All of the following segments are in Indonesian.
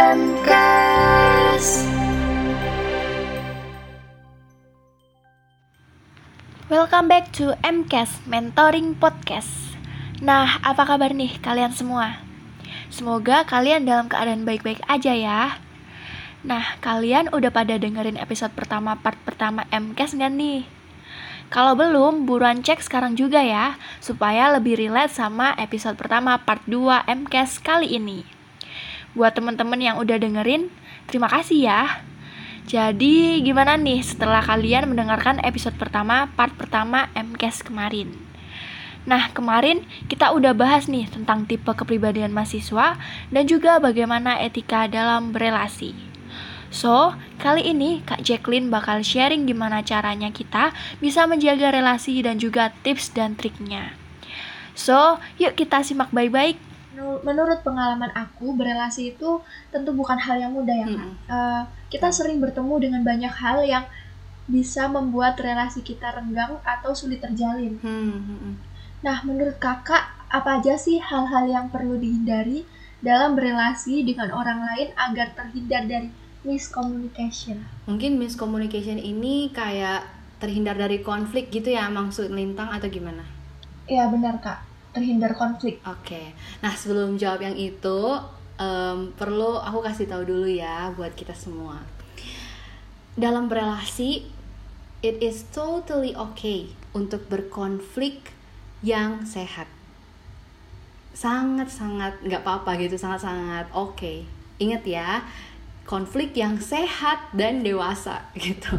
MKS Welcome back to MKS Mentoring Podcast Nah, apa kabar nih kalian semua? Semoga kalian dalam keadaan baik-baik aja ya Nah, kalian udah pada dengerin episode pertama part pertama MKS nggak nih? Kalau belum, buruan cek sekarang juga ya, supaya lebih relate sama episode pertama part 2 MKS kali ini. Buat temen-temen yang udah dengerin, terima kasih ya. Jadi gimana nih setelah kalian mendengarkan episode pertama, part pertama MCAS kemarin? Nah, kemarin kita udah bahas nih tentang tipe kepribadian mahasiswa dan juga bagaimana etika dalam berelasi. So, kali ini Kak Jacqueline bakal sharing gimana caranya kita bisa menjaga relasi dan juga tips dan triknya. So, yuk kita simak baik-baik menurut pengalaman aku berelasi itu tentu bukan hal yang mudah ya kak. Hmm. Uh, kita sering bertemu dengan banyak hal yang bisa membuat relasi kita renggang atau sulit terjalin. Hmm. Nah, menurut kakak apa aja sih hal-hal yang perlu dihindari dalam berelasi dengan orang lain agar terhindar dari miscommunication? Mungkin miscommunication ini kayak terhindar dari konflik gitu ya maksud lintang atau gimana? Iya benar kak terhindar konflik. Oke, okay. nah sebelum jawab yang itu um, perlu aku kasih tahu dulu ya buat kita semua. Dalam berelasi, it is totally okay untuk berkonflik yang sehat. Sangat-sangat nggak apa-apa gitu, sangat-sangat oke. Okay. Ingat ya, konflik yang sehat dan dewasa gitu.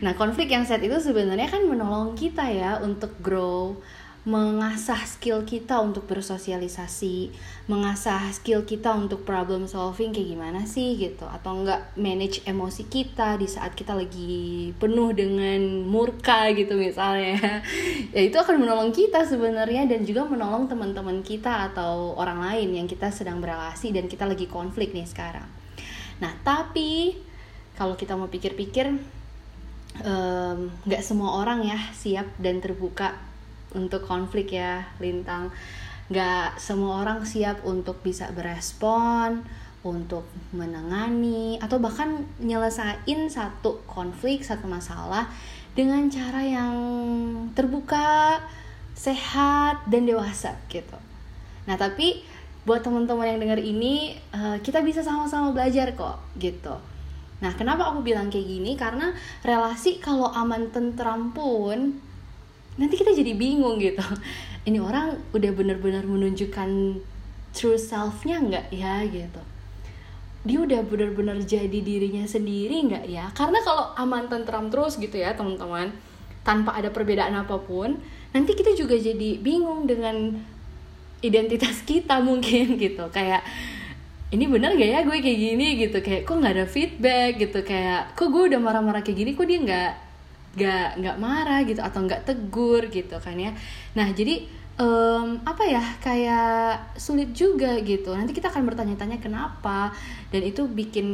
Nah, konflik yang sehat itu sebenarnya kan menolong kita ya untuk grow mengasah skill kita untuk bersosialisasi, mengasah skill kita untuk problem solving kayak gimana sih gitu, atau enggak manage emosi kita di saat kita lagi penuh dengan murka gitu misalnya, ya itu akan menolong kita sebenarnya dan juga menolong teman-teman kita atau orang lain yang kita sedang berrelasi dan kita lagi konflik nih sekarang. Nah tapi kalau kita mau pikir-pikir, nggak um, semua orang ya siap dan terbuka untuk konflik ya lintang. Nggak semua orang siap untuk bisa berespon untuk menangani atau bahkan nyelesain satu konflik satu masalah dengan cara yang terbuka sehat dan dewasa gitu. Nah tapi buat teman-teman yang dengar ini eh, kita bisa sama-sama belajar kok gitu. Nah kenapa aku bilang kayak gini? Karena relasi kalau aman tentram pun nanti kita jadi bingung gitu. Ini orang udah bener-bener menunjukkan true selfnya nggak ya gitu. Dia udah bener-bener jadi dirinya sendiri nggak ya? Karena kalau aman tentram terus gitu ya teman-teman tanpa ada perbedaan apa pun nanti kita juga jadi bingung dengan identitas kita mungkin gitu. Kayak ini bener gak ya gue kayak gini? Gitu. Kayak kok nggak ada feedback? Gitu. Kayak kok gue udah marah-marah kayak gini? Kok dia nggak gak nggak marah gitu atau nggak tegur gitu kan ya. Nah jadi um, apa ya kayak sulit juga gitu. Nanti kita akan bertanya-tanya kenapa dan itu bikin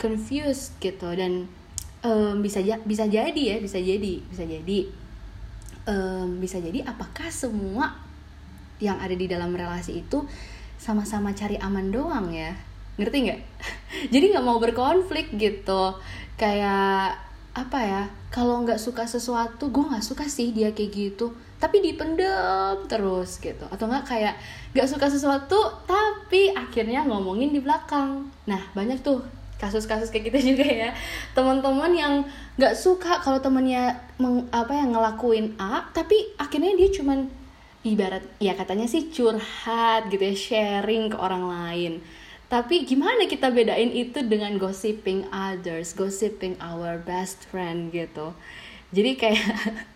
confused gitu. Dan um, bisa bisa jadi ya bisa jadi bisa jadi um, bisa jadi apakah semua yang ada di dalam relasi itu sama-sama cari aman doang ya? Ngerti nggak? Jadi nggak mau berkonflik gitu. Kayak apa ya kalau nggak suka sesuatu gue nggak suka sih dia kayak gitu. Tapi dipendem terus gitu. Atau nggak kayak nggak suka sesuatu tapi akhirnya ngomongin di belakang. Nah banyak tuh kasus-kasus kayak gitu juga ya. Teman-teman yang nggak suka kalau temennya meng, apa yang ngelakuin A tapi akhirnya dia cuman ibarat ya katanya sih curhat gitu ya sharing ke orang lain tapi gimana kita bedain itu dengan gossiping others, gossiping our best friend gitu. Jadi kayak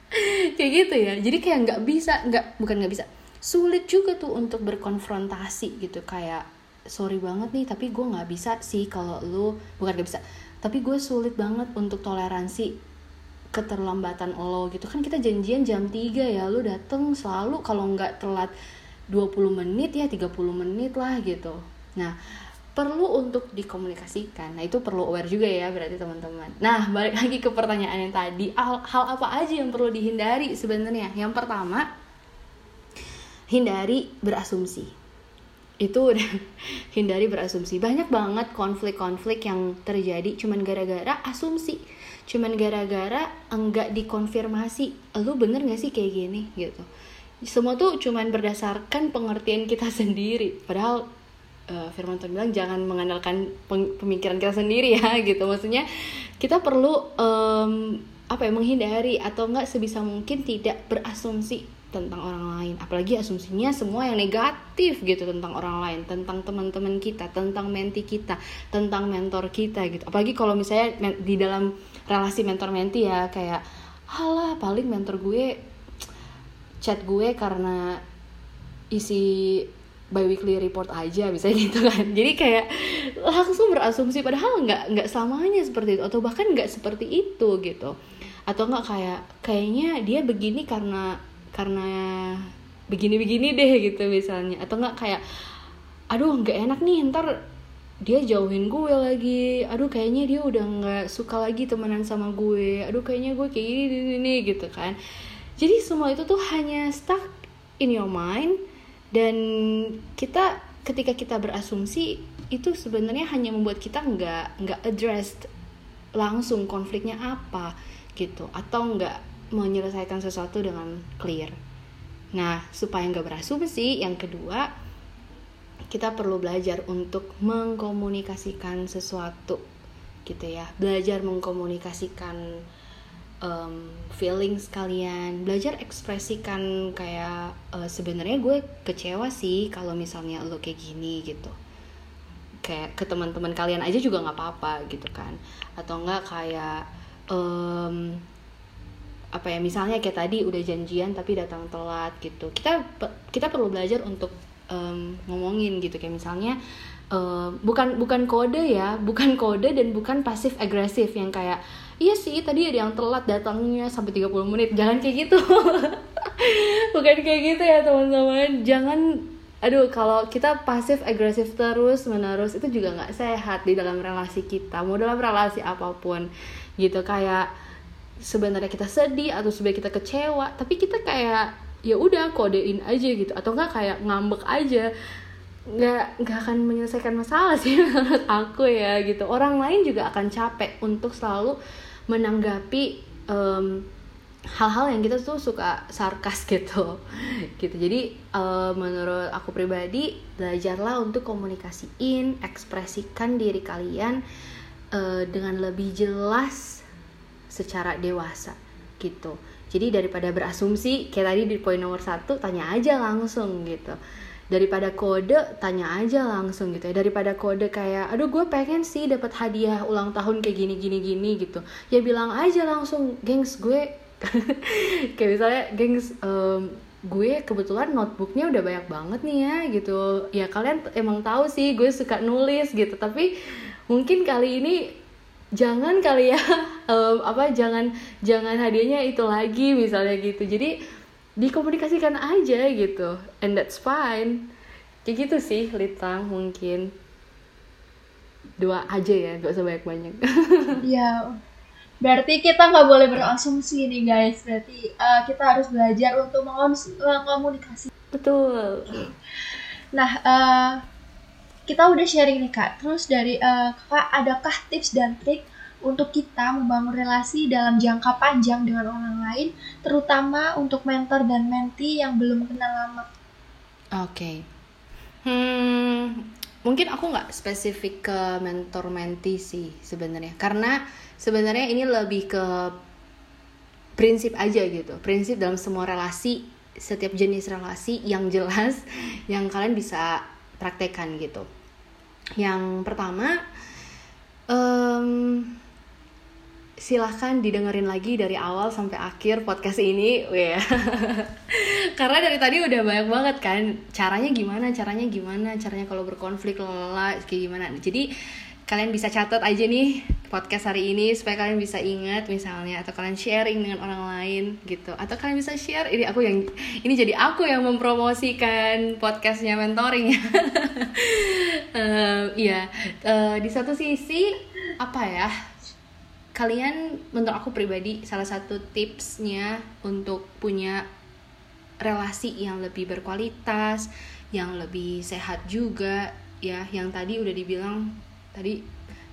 kayak gitu ya. Jadi kayak nggak bisa, nggak bukan nggak bisa, sulit juga tuh untuk berkonfrontasi gitu kayak sorry banget nih tapi gue nggak bisa sih kalau lu bukan nggak bisa tapi gue sulit banget untuk toleransi keterlambatan lo gitu kan kita janjian jam 3 ya lu dateng selalu kalau nggak telat 20 menit ya 30 menit lah gitu nah perlu untuk dikomunikasikan. Nah, itu perlu aware juga ya berarti teman-teman. Nah, balik lagi ke pertanyaan yang tadi, hal, hal apa aja yang perlu dihindari sebenarnya? Yang pertama, hindari berasumsi. itu udah hindari berasumsi banyak banget konflik-konflik yang terjadi cuman gara-gara asumsi cuman gara-gara enggak dikonfirmasi lu bener gak sih kayak gini gitu semua tuh cuman berdasarkan pengertian kita sendiri padahal uh, Firman Tuhan bilang jangan mengandalkan pemikiran kita sendiri ya gitu. Maksudnya kita perlu um, apa ya menghindari atau enggak sebisa mungkin tidak berasumsi tentang orang lain. Apalagi asumsinya semua yang negatif gitu tentang orang lain tentang teman-teman kita tentang menti kita tentang mentor kita gitu. Apalagi kalau misalnya di dalam relasi mentor menti ya kayak halah paling mentor gue chat gue karena isi biweekly report aja bisa gitu kan. Jadi kayak langsung berasumsi padahal nggak nggak selamanya seperti itu atau bahkan nggak seperti itu gitu. Atau nggak kayak kayaknya dia begini karena karena begini-begini deh gitu misalnya. Atau nggak kayak aduh nggak enak nih ntar dia jauhin gue lagi. Aduh kayaknya dia udah nggak suka lagi temenan sama gue. Aduh kayaknya gue kayak gini, gini, gini gitu kan. Jadi semua itu tuh hanya stuck in your mind dan kita ketika kita berasumsi itu sebenarnya hanya membuat kita nggak nggak addressed langsung konfliknya apa gitu atau nggak menyelesaikan sesuatu dengan clear. Nah, supaya nggak berasumsi, yang kedua, kita perlu belajar untuk mengkomunikasikan sesuatu, gitu ya. Belajar mengkomunikasikan um, feelings kalian, belajar ekspresikan kayak uh, sebenarnya gue kecewa sih kalau misalnya lo kayak gini gitu. Kayak ke teman-teman kalian aja juga nggak apa-apa gitu kan. Atau enggak kayak um, apa ya misalnya kayak tadi udah janjian tapi datang telat gitu. Kita kita perlu belajar untuk um, ngomongin gitu. Kayak misalnya uh, bukan bukan kode ya bukan kode dan bukan pasif agresif yang kayak iya sih tadi ada yang telat datangnya sampai 30 menit. Jangan kayak gitu. Bukan kayak gitu ya teman-teman. Jangan aduh kalau kita pasif agresif terus menerus itu juga nggak sehat di dalam relasi kita mau dalam relasi apa pun. Gitu kayak sebenarnya kita sedih atau sebenarnya kita kecewa tapi kita kayak ya udah kodein aja gitu. Atau enggak kayak ngambek aja nggak nggak akan menyelesaikan masalah sih menurut aku ya gitu. Orang lain juga akan capek untuk selalu menanggapi um, hal-hal yang kita tuh suka sarkas gitu. Gitu. Jadi uh, menurut aku pribadi belajarlah untuk komunikasiin ekspresikan diri kalian uh, dengan lebih jelas secara dewasa gitu. Jadi daripada berasumsi kayak tadi di poin nomor satu tanya aja langsung gitu daripada kode tanya aja langsung gitu ya. Daripada kode kayak aduh gue pengen sih dapat hadiah ulang tahun kayak gini gini gini gitu. Ya bilang aja langsung gengs gue kayak misalnya gengs um, gue kebetulan notebooknya udah banyak banget nih ya gitu. Ya kalian emang tahu sih gue suka nulis gitu. Tapi mungkin kali ini jangan kali ya um, apa jangan jangan hadiahnya itu lagi misalnya gitu. Jadi dikomunikasikan aja gitu. And that's fine. Kayak gitu sih litang mungkin. Dua aja ya gak usah banyak banyak iya. Berarti kita nggak boleh berasumsi nih guys. Berarti uh, kita harus belajar untuk mengkomunikasi betul. Nah uh, kita udah sharing nih kak. Terus dari uh, kakak adakah tips dan trik untuk kita membangun relasi dalam jangka panjang dengan orang lain, terutama untuk mentor dan menti yang belum kenal lama? Oke. Okay. Hmm, mungkin aku nggak spesifik ke mentor menti sih sebenarnya, karena sebenarnya ini lebih ke prinsip aja gitu, prinsip dalam semua relasi, setiap jenis relasi yang jelas, yang kalian bisa praktekkan gitu. Yang pertama, um, silahkan didengerin lagi dari awal sampai akhir podcast ini, ya. Karena dari tadi udah banyak banget kan, caranya gimana, caranya gimana, caranya kalau berkonflik lelah kayak gimana. Jadi kalian bisa catat aja nih podcast hari ini supaya kalian bisa ingat misalnya atau kalian sharing dengan orang lain gitu atau kalian bisa share ini aku yang ini jadi aku yang mempromosikan podcastnya mentoring ya uh, uh, di satu sisi apa ya kalian menurut aku pribadi salah satu tipsnya untuk punya relasi yang lebih berkualitas yang lebih sehat juga ya yang tadi udah dibilang tadi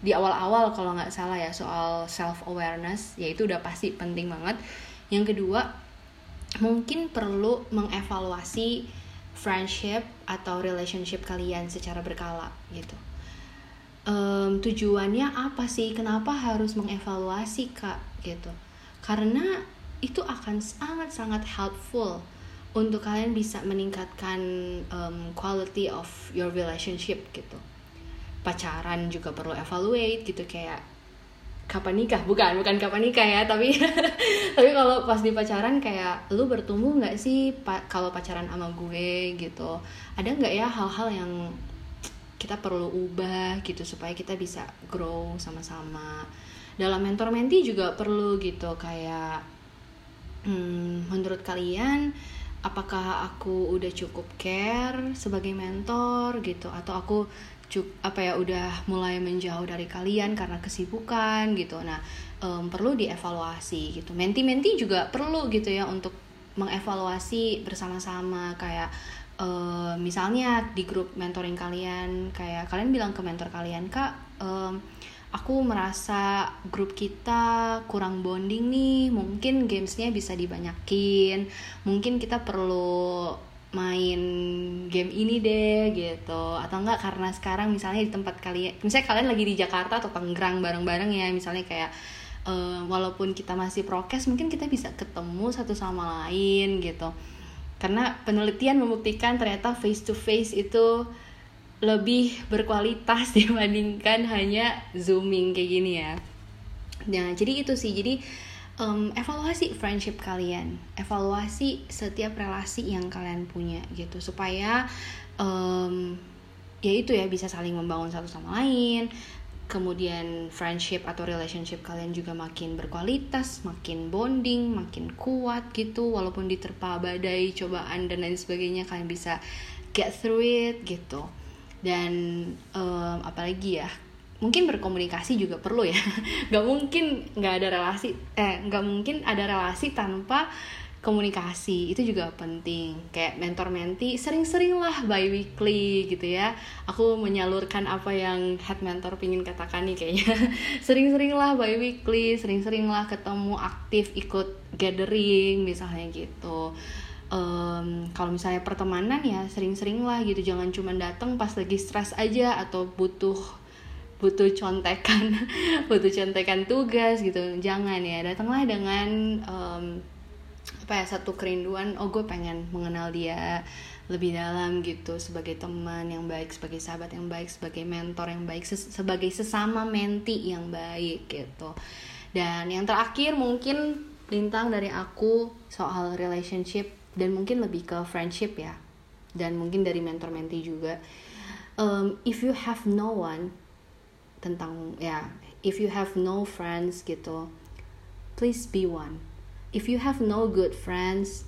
di awal-awal kalau nggak salah ya soal self awareness yaitu udah pasti penting banget. Yang kedua mungkin perlu mengevaluasi friendship atau relationship kalian secara berkala gitu um, tujuannya apa sih? Kenapa harus mengevaluasi kak? Gitu. Karena itu akan sangat-sangat helpful untuk kalian bisa meningkatkan um, quality of your relationship gitu. Pacaran juga perlu evaluate gitu. Kayak kapan nikah? Bukan bukan kapan nikah ya tapi tapi kalau pas di pacaran kayak lu bertumbuh nggak sih pa kalau pacaran sama gue? Gitu. Ada nggak ya hal-hal yang kita perlu ubah gitu supaya kita bisa grow sama-sama. Dalam mentor menti juga perlu gitu kayak hmm, menurut kalian apakah aku udah cukup care sebagai mentor gitu? Atau aku cuk apa ya udah mulai menjauh dari kalian karena kesibukan gitu? Nah um, perlu dievaluasi gitu. Menti-menti juga perlu gitu ya untuk mengevaluasi bersama-sama kayak uh, misalnya di grup mentoring kalian kayak kalian bilang ke mentor kalian kak um, aku merasa grup kita kurang bonding nih mungkin gamesnya bisa dibanyakin mungkin kita perlu main game ini deh gitu. Atau enggak karena sekarang misalnya di tempat kalian misalnya kalian lagi di Jakarta atau Tangerang bareng-bareng ya misalnya kayak uh, walaupun kita masih prokes mungkin kita bisa ketemu satu sama lain gitu karena penelitian membuktikan ternyata face to face itu lebih berkualitas dibandingkan hanya zooming kayak gini ya. Nah jadi itu sih. Jadi um, evaluasi friendship kalian, evaluasi setiap relasi yang kalian punya gitu. Supaya um, ya itu ya bisa saling membangun satu sama lain. Kemudian friendship atau relationship kalian juga makin berkualitas, makin bonding, makin kuat gitu. Walaupun diterpa badai, cobaan dan lain sebagainya kalian bisa get through it gitu. Dan um, apalagi ya mungkin berkomunikasi juga perlu ya nggak mungkin nggak ada relasi eh nggak mungkin ada relasi tanpa komunikasi itu juga penting. Kayak mentor menti sering-sering lah by weekly gitu ya. Aku menyalurkan apa yang head mentor pingin katakan nih kayaknya. Sering-sering lah by weekly sering-sering lah ketemu aktif ikut gathering misalnya gitu. Um, kalau misalnya pertemanan ya sering-sering lah gitu. Jangan cuma datang pas lagi stres aja atau butuh butuh contekan butuh contekan tugas gitu. Jangan ya datanglah dengan um, apa ya satu kerinduan oh gue pengen mengenal dia lebih dalam gitu sebagai teman yang baik sebagai sahabat yang baik sebagai mentor yang baik ses sebagai sesama menti yang baik gitu. Dan yang terakhir mungkin lintang dari aku soal relationship dan mungkin lebih ke friendship ya dan mungkin dari mentor menti juga. Um, if you have no one tentang ya if you have no friends gitu please be one if you have no good friends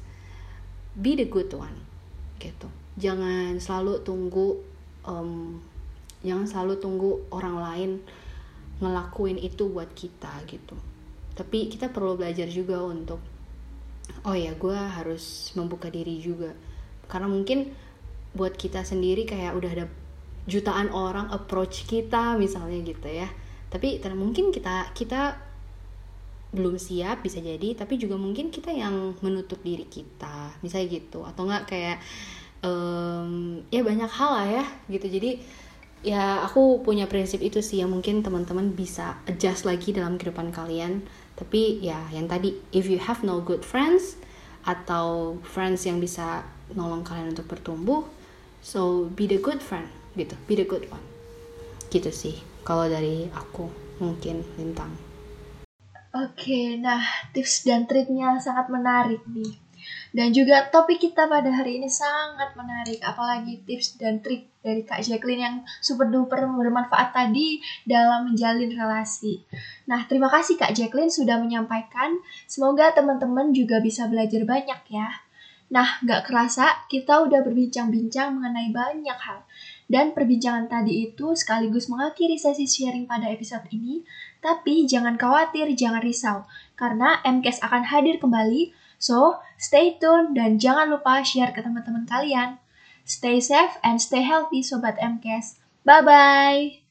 be the good one gitu. Jangan selalu tunggu um, jangan selalu tunggu orang lain ngelakuin itu buat kita gitu. Tapi kita perlu belajar juga untuk oh ya gue harus membuka diri juga. Karena mungkin buat kita sendiri kayak udah ada jutaan orang approach kita misalnya gitu ya. Tapi mungkin kita kita belum siap bisa jadi tapi juga mungkin kita yang menutup diri kita misalnya gitu. Atau enggak kayak um, ya banyak hal lah ya gitu. Jadi ya aku punya prinsip itu sih yang mungkin teman-teman bisa adjust lagi dalam kehidupan kalian. Tapi ya yang tadi if you have no good friends atau friends yang bisa nolong kalian untuk bertumbuh so be the good friend gitu. Be the good one. Gitu sih kalau dari aku mungkin lintang oke nah tips dan triknya sangat menarik nih dan juga topik kita pada hari ini sangat menarik apalagi tips dan trik dari Kak Jacqueline yang super duper bermanfaat tadi dalam menjalin relasi. Nah, terima kasih Kak Jacqueline sudah menyampaikan. Semoga teman-teman juga bisa belajar banyak ya. Nah, gak kerasa kita udah berbincang-bincang mengenai banyak hal. Dan perbincangan tadi itu sekaligus mengakhiri sesi sharing pada episode ini, tapi jangan khawatir, jangan risau, karena MCAS akan hadir kembali So, stay tune dan jangan lupa share ke teman-teman kalian. Stay safe and stay healthy Sobat MKS. Bye-bye!